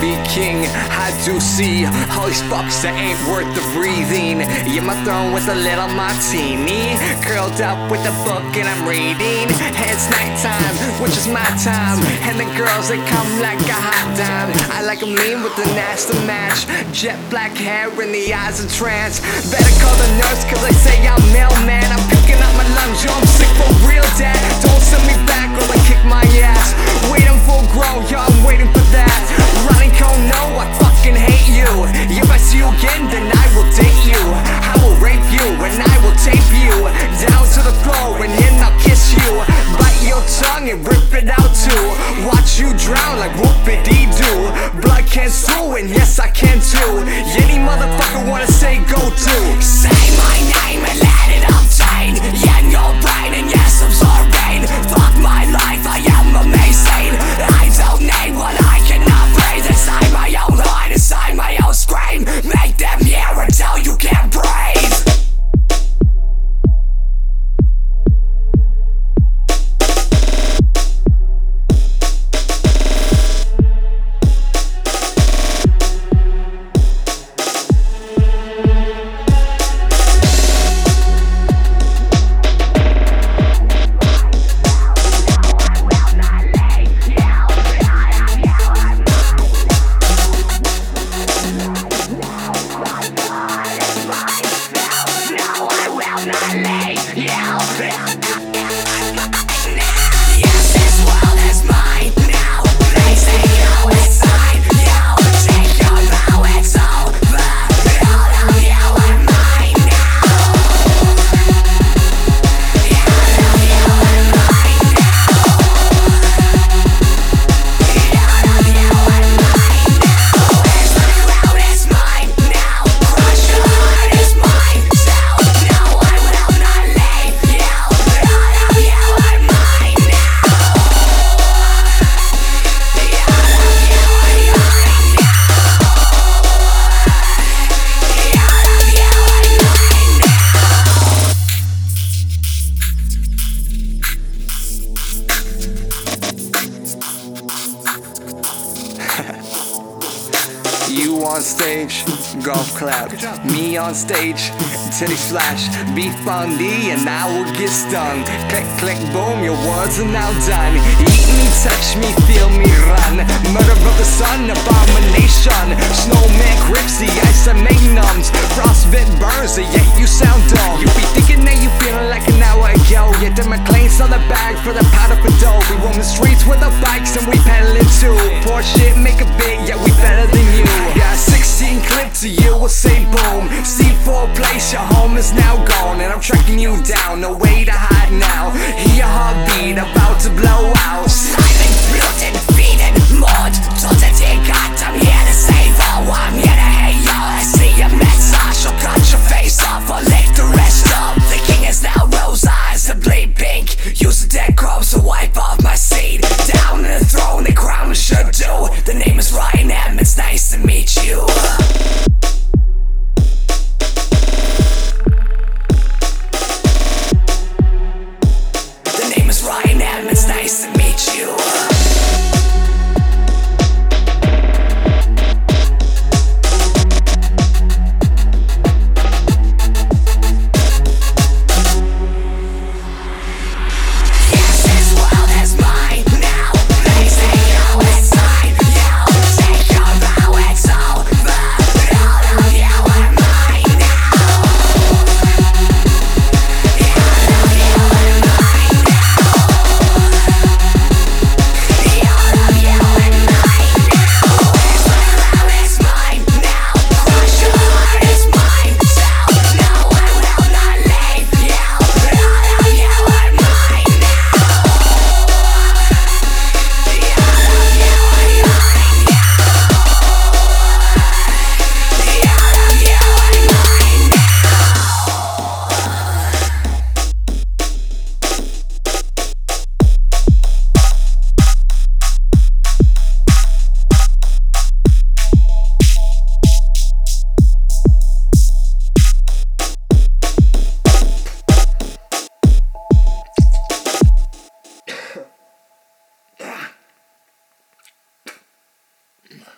Be king, I do see all these fucks that ain't worth the breathing. Yeah, my throne with a little martini, curled up with a book and I'm reading. It's nighttime, which is my time, and the girls they come like a hot dime. I like a mean with the nasty match, jet black hair and the eyes of trance. Better call the nurse 'cause I say I'm mailman. I'm picking up my lungs, rip it out too. Watch you drown like whoopity doo. Blood can sue and yes I can too. Any motherfucker wanna say go to? Say my name and let it obtain. Yeah, your brain and yes I'm sorbane. Fuck my life, I am. I don't need what I cannot breathe my own my own scream. On stage, golf clap. Me on stage, titties flash. Beef Bundy, and I will get stung. Click, click, boom, your words are now done. Eat me, touch me, feel me run. Murder of the sun, abomination. Snowman grips the ice and make numbs. Frostbit burns, and yet you sound dumb. You be thinking that you feeling like ago. Yet the McLean's on the bag for the powder for dough. We roam the streets with our bikes and we pedaling too. Poor shit, make a bit, yeah, we better than you. Yeah, 16 clip to you we'll say boom. C4 place, your home is now gone. And I'm tracking you down, no way to hide now. Hear your heartbeat about to blow out. Silent, bloated, feeding, mud. Tot het Yeah.